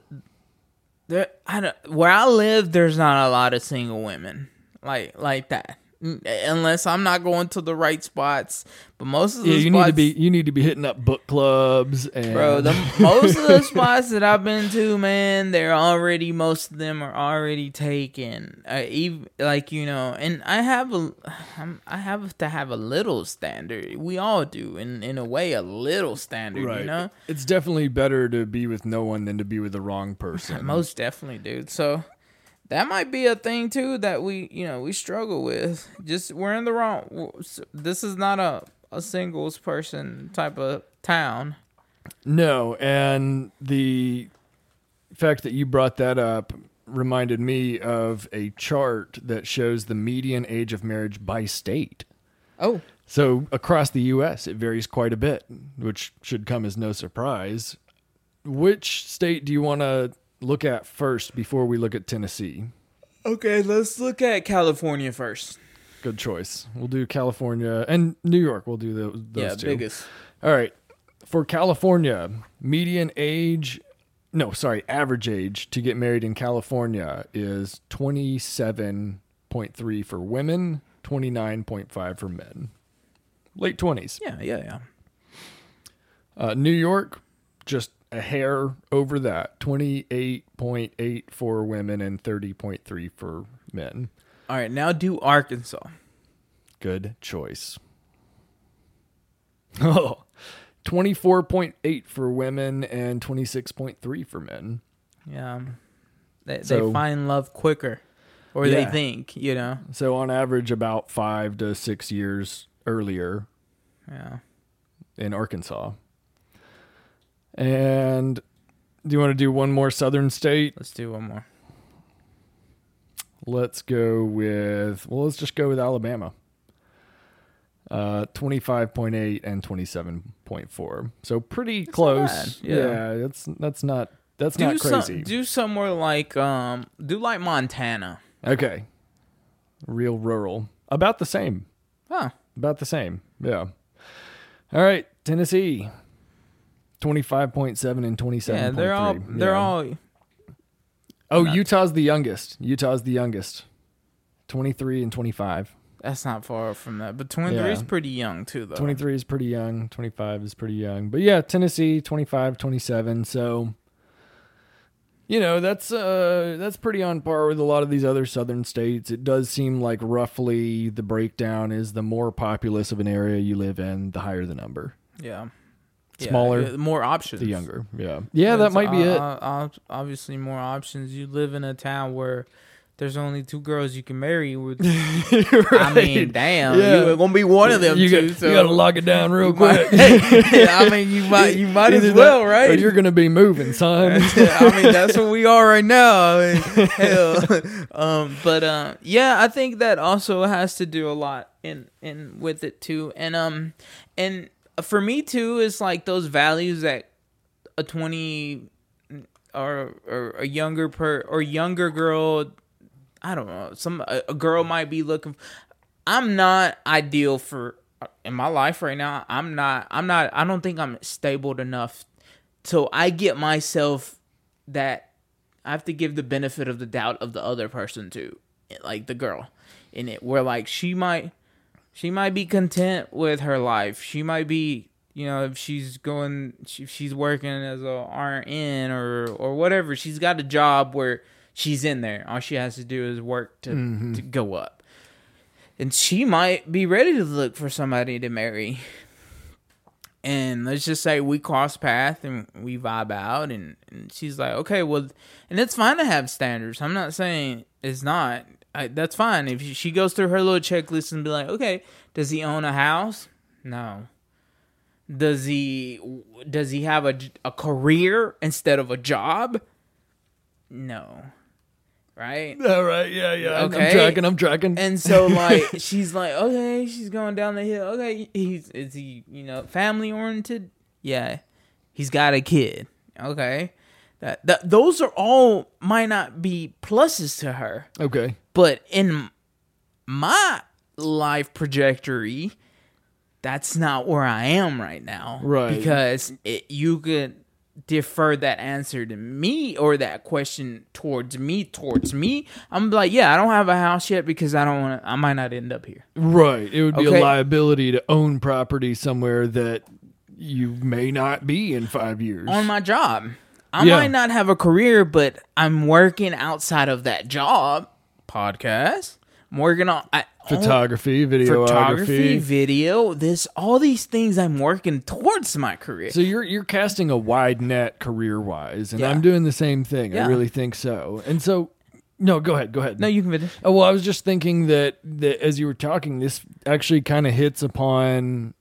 There, I don't, where I live, there's not a lot of single women like like that, unless I'm not going to the right spots. But most of the Yeah, you spots, need to be you need to be hitting up book clubs and Bro, the [laughs] most of the spots that I've been to, man, they're already most of them are already taken. Uh, even like you know, and I have a, I'm, I have to have a little standard. We all do, in in a way, a little standard. right. You know, It's definitely better to be with no one than to be with the wrong [laughs] person. most definitely, dude. So that might be a thing too that we you know we struggle with. Just we're in the wrong. This is not a a singles person type of town. No, and the fact that you brought that up reminded me of a chart that shows the median age of marriage by state. Oh, So across the U.S., it varies quite a bit, which should come as no surprise. Which state do you want to look at first before we look at Tennessee? Okay, let's look at California first. Good choice. We'll do California and New York. We'll do those, those yeah, two. biggest. All right. For California, median age, no, sorry, average age to get married in California is 27.3 for women, 29.5 for men. Late 20s. Yeah, yeah, yeah. Uh, New York, just a hair over that, 28.8 for women and 30.3 for men. All right, now do Arkansas. Good choice. [laughs] Oh, 24.8 for women and 26.3 for men. Yeah, they So- they find love quicker, or Yeah. they think, you know. So on average, about five to six years earlier Yeah. in Arkansas. And do you want to do one more southern state? Let's do one more. Let's go with, well, let's just go with Alabama. Uh, 25.8 and 27.4. So pretty not close. Yeah. yeah. that's that's not that's Do not some, crazy. do somewhere like um, do like Montana. okay. Real rural. About the same. Huh. About the same. Yeah. All right, Tennessee. 25.7 and 27.3. Yeah, they're all they're Yeah. all. Oh, not- Utah's the youngest. Utah's the youngest. 23 and 25. That's not far from that, but twenty three is pretty young too, though. 23 is pretty young. 25 is pretty young. But yeah, Tennessee 25, 27. So you know, that's uh that's pretty on par with a lot of these other southern states. It does seem like roughly the breakdown is the more populous of an area you live in, the higher the number. Yeah. Yeah, Smaller, yeah, more options. The younger. Yeah. Yeah, that There's, might be uh, it. uh, obviously, more options. You live in a town where there's only two girls you can marry. With, [laughs] right. I mean, damn, Yeah. you're gonna be one of them you, two. got, so you gotta lock it down real you might- [laughs] quick. I mean, you might, you might Either as that well, or right? you're gonna be moving, [laughs] son. I mean, that's what we are right now. I mean, hell. Um, but uh, yeah, I think that also has to do a lot in in with it too, and um, and for me too, is like those values that a twenty or or a younger per or younger girl, I don't know, some a, a girl might be looking. I'm not ideal for uh, in my life right now. I'm not. I'm not. I don't think I'm stable enough so I get myself that I have to give the benefit of the doubt of the other person too, like the girl in it, where like she might, she might be content with her life. She might be, you know, if she's going, if she's working as a RN or or whatever. She's got a job where she's in there. All she has to do is work to mm-hmm. to go up, and she might be ready to look for somebody to marry and let's just say we cross path and we vibe out and, and she's like okay well and it's fine to have standards i'm not saying it's not I, that's fine if she goes through her little checklist and be like okay does he own a house no does he does he have a, a career instead of a job no right [laughs] All right, yeah, yeah. I'm- I'm Okay. tracking. I'm tracking. and so [laughs] like she's like, okay, she's going down the hill. Okay, he's is he you know family oriented? Yeah, he's got a kid. Okay, that, that those are all might not be pluses to her, okay. But in my life trajectory, that's not where I am right now. Right. because it, you could defer that answer to me or that question towards me towards me i'm like yeah i don't have a house yet because i don't want to i might not end up here Right. It would be Okay. a liability to own property somewhere that you may not be in five years. on my job i Yeah. might not have a career but i'm working outside of that job podcast working on I, photography, video, photography video this all these things i'm working towards my career So you're you're casting a wide net career wise, and Yeah. I'm doing the same thing. I really think so. And so, no, go ahead, go ahead. no you can finish Oh, well, I was just thinking that, that as you were talking, this actually kind of hits upon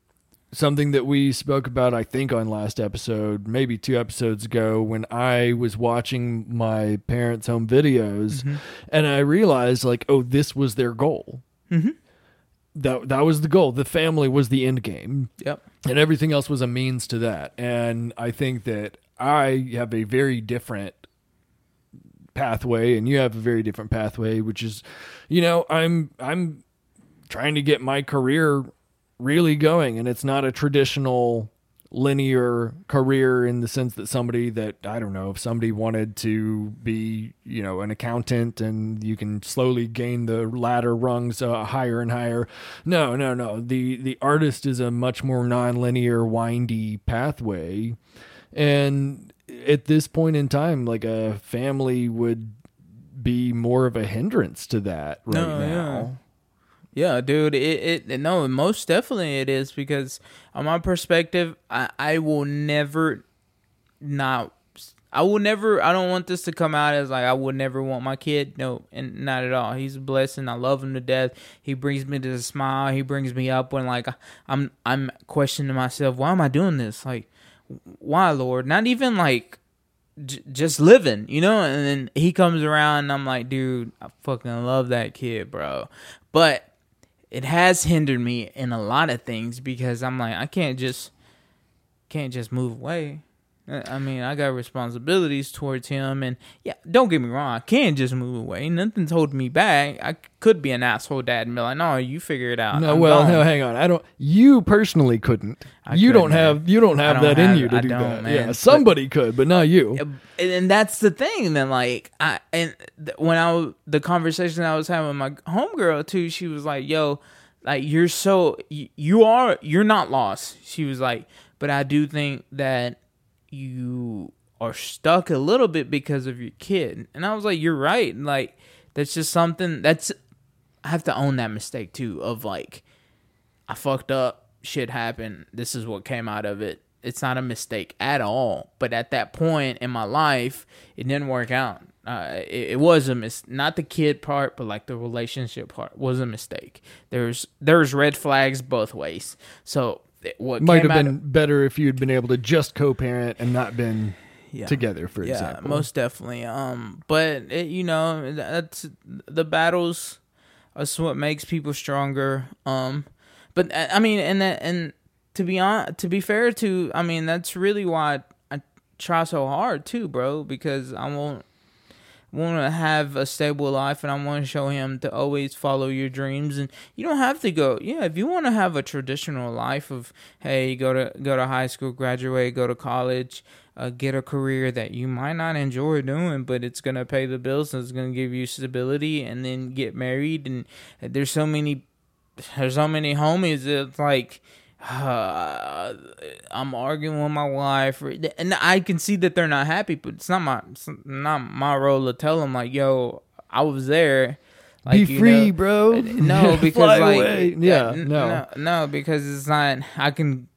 something that we spoke about, I think, on last episode, maybe two episodes ago, when I was watching my parents' home videos, Mm-hmm. and I realized, like, oh, this was their goal. Mm-hmm. That that was the goal. The family was the end game yep and everything else was a means to that. And I think that I have a very different pathway and you have a very different pathway which is you know I'm I'm trying to get my career really going and it's not a traditional linear career in the sense that somebody that I don't know if somebody wanted to be you know an accountant and you can slowly gain the ladder rungs uh, higher and higher. No no no. The the artist is a much more non-linear windy pathway. And at this point in time like a family would be more of a hindrance to that right No, now. Yeah, dude. It, it no, most definitely it is because on my perspective, I I will never not. I will never. I don't want this to come out as like I would never want my kid. No, and not at all. He's a blessing. I love him to death. He brings me to the smile. He brings me up when like I'm I'm questioning myself. Why am I doing this? Like, why, Lord? Not even like just living, you know. And then he comes around, and I'm like, dude, I fucking love that kid, bro. But it has hindered me in a lot of things because I'm like, I can't just can't just move away. Uh, I mean, I got responsibilities towards him, and yeah, don't get me wrong, I can't just move away. Nothing's holding me back. I could be an asshole dad and be like, "No, you figure it out." No, I'm well, gone." no, hang on. I don't. You personally couldn't. I you don't couldn't, have. You don't have don't that in you to I do don't, that. man. Yeah, But- somebody could, but not you. and, and that's the thing then like i and th- when i the conversation i was having with my homegirl too she was like yo like you're so you are you're not lost she was like but i do think that you are stuck a little bit because of your kid and i was like you're right like that's just something that's i have to own that mistake too of like i fucked up shit happened this is what came out of it it's not a mistake at all. But at that point in my life, it didn't work out. Uh, it, it was a mis not the kid part, but like the relationship part was a mistake. There's there's red flags both ways. So what Might have been of- better if you'd been able to just co-parent and not been yeah. together, for yeah, example. most definitely. Um, but it, you know, that's the battles. That's what makes people stronger. Um, but uh, I mean, and that, and to be on, to be fair to, I mean, that's really why I try so hard too, bro. Because I won't want to have a stable life and I want to show him to always follow your dreams. And you don't have to go yeah if you want to have a traditional life of hey go to go to high school graduate go to college uh, get a career that you might not enjoy doing but it's going to pay the bills and it's going to give you stability and then get married. And there's so many there's so many homies that's like uh, [sighs] I'm arguing with my wife, and I can see that they're not happy, but it's not my it's not my role to tell them like, "Yo, I was there." Like, Be free, know, bro. [laughs] No, [laughs] because like, away. yeah, n- no. no, no, because it's not. I can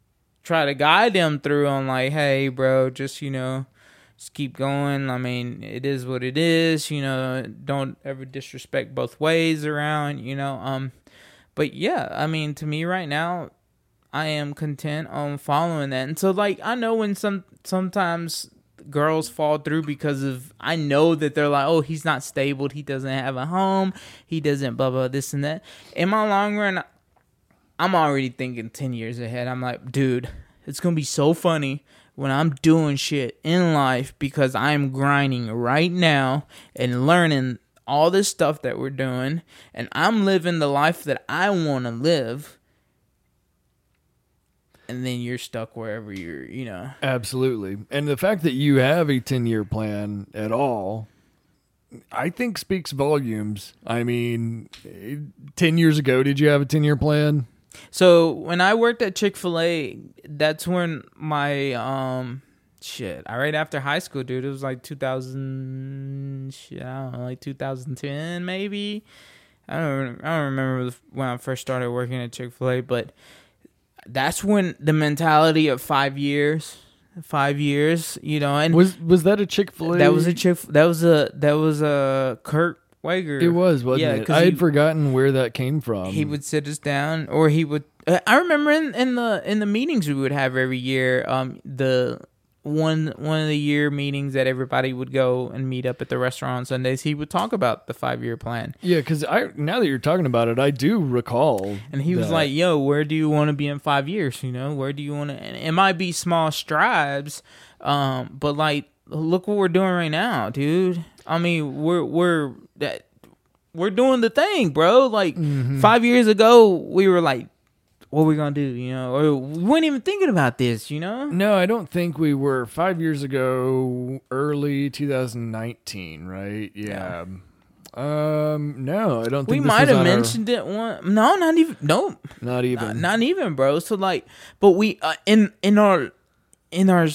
try to guide them through on like, hey, bro, just you know, just keep going. I mean, it is what it is. You know, don't ever disrespect both ways around. You know, um, but yeah, I mean, to me right now, I am content on following that. And so, like, I know when some sometimes girls fall through because of I know that they're like, oh, he's not stable. He doesn't have a home. He doesn't blah blah this and that. In my long run, I'm already thinking ten years ahead. I'm like, dude, it's gonna be so funny when I'm doing shit in life because I'm grinding right now and learning all this stuff that we're doing, and I'm living the life that I want to live. And then you're stuck wherever you're, you know. Absolutely. And the fact that you have a 10 year plan at all, I think speaks volumes. I mean, eh, 10 years ago, did you have a 10 year plan? So when I worked at Chick Fil A, that's when my um shit. I right after high school, dude. It was like 2000, shit, I don't know, like 2010 maybe. I don't I don't remember when I first started working at Chick Fil A, but that's when the mentality of five years, five years, you know, and Was was that a Chick fil A? that was a Chick. That was a that was a Kurt Weiger. It was, wasn't Yeah, it? I had he- forgotten where that came from. he would sit us down or he would uh, i remember in, in the in the meetings we would have every year um the one one of the year meetings that everybody would go and meet up at the restaurant on sundays he would talk about the five year plan Yeah, because I now that you're talking about it, I do recall. and he was that. like yo where do you want to be in five years you know where do you want to and it might be small strides um but like look what we're doing right now dude i mean we're we're that we're doing the thing bro like Mm-hmm. five years ago we were like what we gonna do you know or we weren't even thinking about this you know No, I don't think we were five years ago, early 2019, right? Yeah. Um, no, I don't think we might have on our- mentioned it one no not even no not even. not, not even bro so like but we uh, in in our in our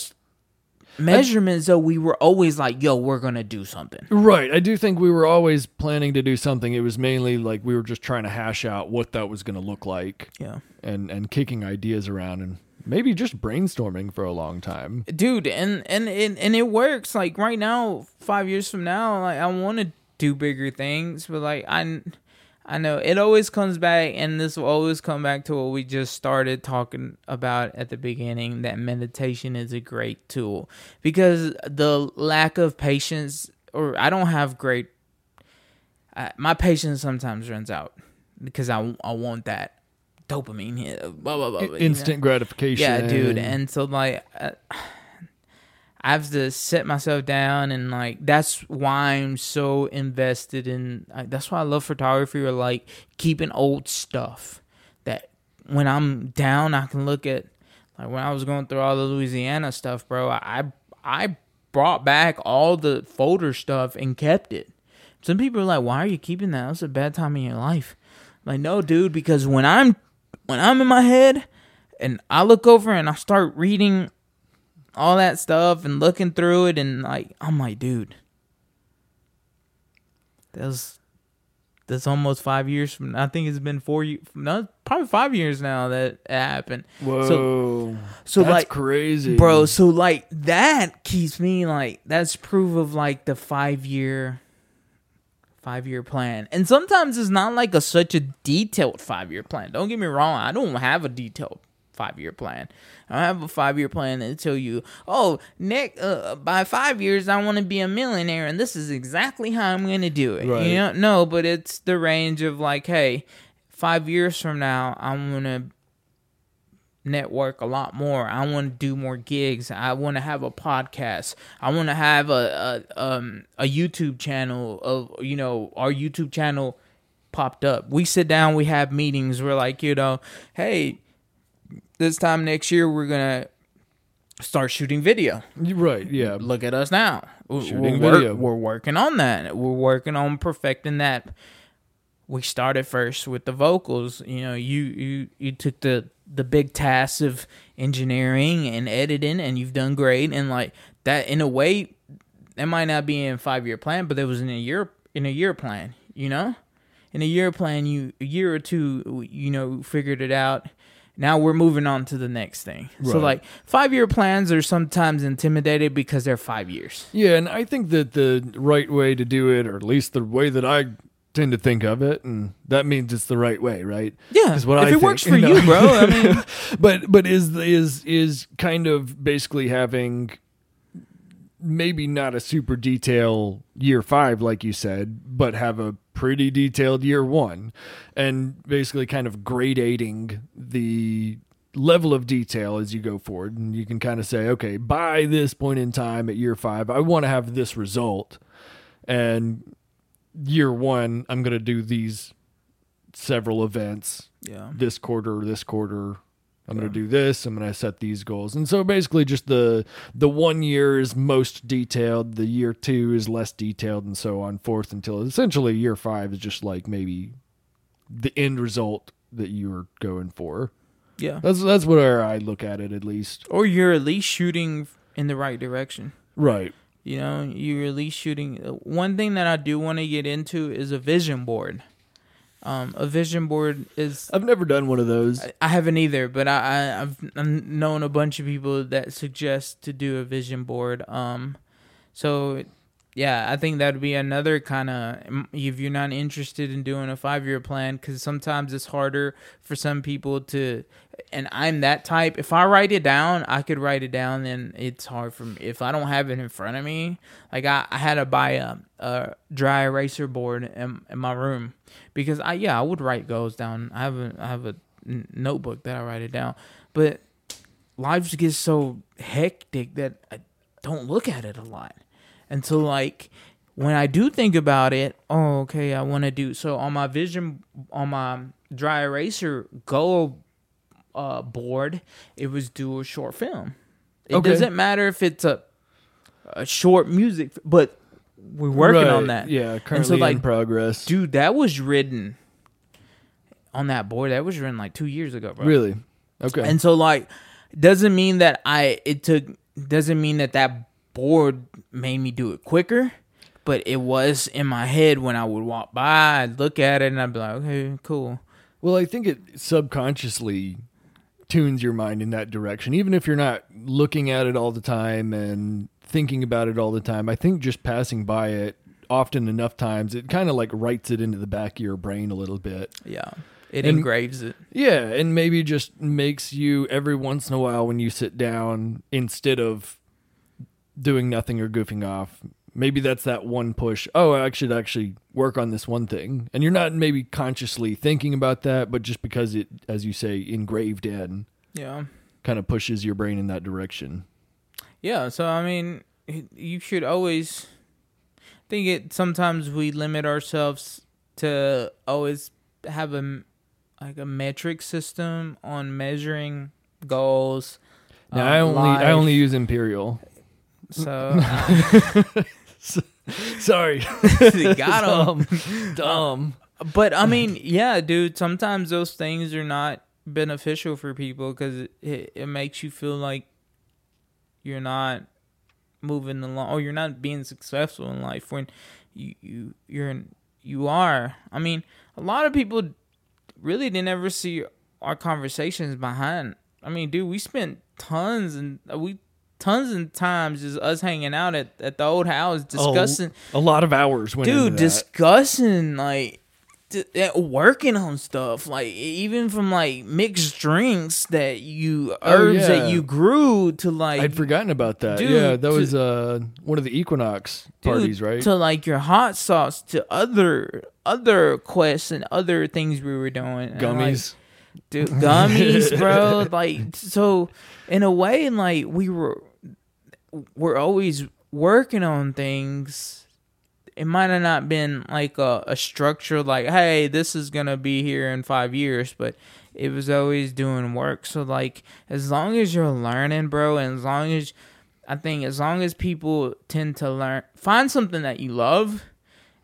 measurements though we were always like yo we're gonna do something Right. I do think we were always planning to do something. It was mainly like we were just trying to hash out what that was going to look like yeah and and kicking ideas around and maybe just brainstorming for a long time. dude and and and, and it works like right now five years from now like i want to do bigger things but like i i know it always comes back and this will always come back to what we just started talking about at the beginning that meditation is a great tool because the lack of patience or i don't have great uh, my patience sometimes runs out because i, I want that dopamine hit blah blah blah, blah you know? Instant gratification. Yeah, dude. And so like uh, I have to sit myself down and like that's why I'm so invested in like, that's why I love photography or like keeping old stuff that when I'm down I can look at like when I was going through all the Louisiana stuff, bro, I I brought back all the folder stuff and kept it. Some people are like, "Why are you keeping that? That's a bad time in your life." I'm like, no, dude, because when I'm when I'm in my head and I look over and I start reading all that stuff and looking through it and like I'm like, dude, that was that's almost five years from. I think it's been four years. No, probably five years now that it happened. Whoa. So That's like, crazy. bro. So like that keeps me like that's proof of like the five year, five year plan. And sometimes it's not like a such a detailed five year plan. Don't get me wrong. I don't have a detailed five year plan. I have a five year plan that tell you, oh, Nick, uh, by five years I want to be a millionaire, and this is exactly how I'm going to do it. Right. You know, no, but it's the range of like, hey, five years from now I'm gonna network a lot more. I want to do more gigs. I want to have a podcast. I want to have a, a um a YouTube channel of you know our YouTube channel popped up. We sit down, we have meetings. We're like, you know, hey, this time next year we're gonna start shooting video. Right. Yeah. Look at us now. We're- Shooting we're, video. We're working on that. We're working on perfecting that. We started first with the vocals. You know, you you you took the the big task of engineering and editing, and you've done great. And like that, in a way, that might not be in five year plan, but it was in a year in a year plan. You know, in a year plan, you a year or two, you know, figured it out. Now we're moving on to the next thing. So like five year plans are sometimes intimidated because they're five years. Yeah, and I think that the right way to do it, or at least the way that I tend to think of it, and that means it's the right way, right? Yeah, Is what if I it think, works for you you, bro. I [laughs] mean, but but is is is kind of basically having maybe not a super detail year five like you said but have a pretty detailed year one and basically kind of gradating the level of detail as you go forward. And you can kind of say okay by this point in time at year five i want to have this result. And year one i'm going to do these several events yeah, this quarter, this quarter, I'm going to do this. I'm going to set these goals. And so basically just the the one year is most detailed, the year 2 is less detailed and so on forth until essentially year 5 is just like maybe the end result that you're going for. yeah. That's that's what I look at it at least. Or you're at least shooting in the right direction. Right. You know, you're at least shooting. uh, One thing that I do want to get into is a vision board. Um, a vision board is I've never done one of those. I haven't either, but I, I I've I've known a bunch of people that suggest to do a vision board. Um, so yeah, I think that'd be another kind of if you're not interested in doing a five year plan, because sometimes it's harder for some people to. And I'm that type. If I write it down, I could write it down, and it's hard for me. If I don't have it in front of me, like I, I had to buy a, a dry eraser board in, in my room because I yeah I would write goals down. I have a I have a n- notebook that I write it down, but life just gets so hectic that I don't look at it a lot. And so like when I do think about it, oh okay, I want to do so on my vision on my dry eraser goal uh, board. It was do a short film. It Okay. doesn't matter if it's a a short music, but we're working on that. Yeah, currently like, in progress. Dude, that was written on that board. That was written like two years ago, bro. Really? Okay. And so like doesn't mean that I it took doesn't mean that that board made me do it quicker, but it was in my head when I would walk by, I'd look at it and I'd be like, okay, cool. Well, I think it subconsciously tunes your mind in that direction, even if you're not looking at it all the time and thinking about it all the time. I think just passing by it often enough times, it kind of like writes it into the back of your brain a little bit. Yeah. It And- engraves it. Yeah, and maybe just makes you every once in a while when you sit down, instead of doing nothing or goofing off, maybe that's that one push. Oh, I should actually work on this one thing. And you're not maybe consciously thinking about that, but just because it, as you say, engraved in, Yeah. kind of pushes your brain in that direction. Yeah, so I mean, you should always I think it sometimes we limit ourselves to always have a like a metric system on measuring goals. Now, um, I only I only use Imperial. so [laughs] [laughs] Sorry, [laughs] got 'em. dumb, dumb. But I mean, yeah, dude. Sometimes those things are not beneficial for people because it, it makes you feel like you're not moving along or you're not being successful in life when you, you you're in you are. I mean, a lot of people really didn't ever see our conversations behind. I mean, dude, we spent tons and uh, we tons and times just us hanging out at, at the old house discussing a lot of hours dude discussing like uh, working on stuff like even from like mixed drinks that you Oh, herbs that you grew to like I'd forgotten about that. Dude, yeah, that to- was uh one of the Equinox dude, parties, right? to like your hot sauce to other other quests and other things we were doing And, like, Gummies. dude gummies [laughs] bro like so in a way like we were we're always working on things it might have not been like a, a structure like hey this is gonna be here in five years but it was always doing work. So like as long as you're learning bro and as long as i think as long as people tend to learn find something that you love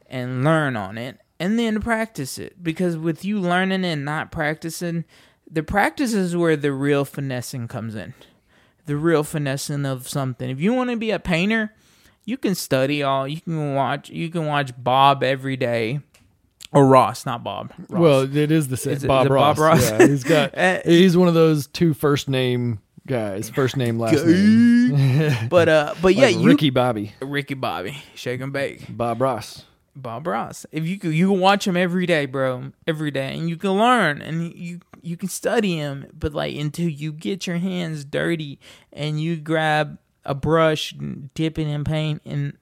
and learn on it and then practice it. Because with you learning and not practicing the practice is where the real finessing comes in. The real finessing of something. If you want to be a painter you can study all you can watch you can watch bob every day or ross not bob ross. Well, it is the same. Is Bob, is Ross. Bob Ross? Yeah, he's got. [laughs] Uh, he's one of those two first name guys. First name, last name. [laughs] but uh but yeah Like you Ricky Bobby, ricky bobby shake and bake Bob Ross. Bob Ross. If you could, you can watch him every day, bro, every day, and you can learn and you you can study him. But like until you get your hands dirty and you grab a brush, and dip it in paint, and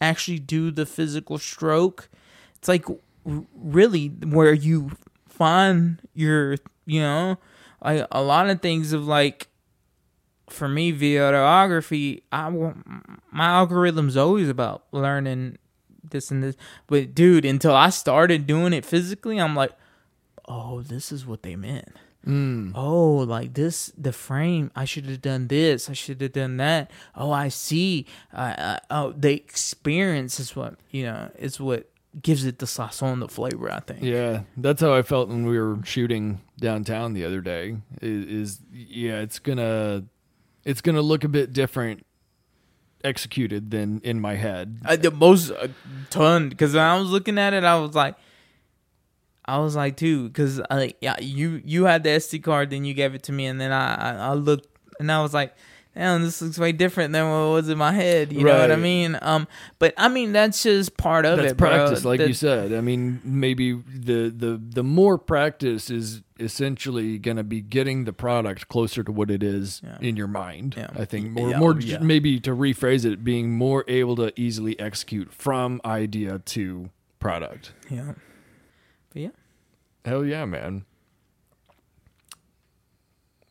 actually do the physical stroke, it's like really where you find your you know like a lot of things of like for me videography i want my algorithm's always about learning this and this. But dude until i started doing it physically i'm like oh this is what they meant Mm. oh like this the frame i should have done this i should have done that oh i see uh, uh, oh the experience is what you know is what gives it the sazon the flavor i think Yeah, that's how I felt when we were shooting downtown the other day. Is, is yeah, it's gonna it's gonna look a bit different executed than in my head. I, the most a ton because when I was looking at it, I was like, I was like too because like yeah, you you had the SD card, then you gave it to me, and then I I, I looked and I was like. Damn, this looks way different than what was in my head. You know what I mean? Um, but I mean that's just part of That's it, bro. practice, like The- you said. I mean, maybe the the the more practice is essentially going to be getting the product closer to what it is Yeah. in your mind. Yeah. I think more Yeah, more yeah. maybe to rephrase it, being more able to easily execute from idea to product. Yeah, but yeah, Hell yeah, man.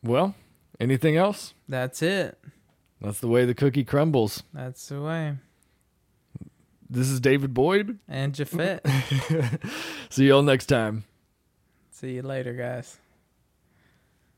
Well, anything else? that's it. That's the way the cookie crumbles. That's the way. This is David Boyd. And Jafet. [laughs] See y'all next time. See you later, guys.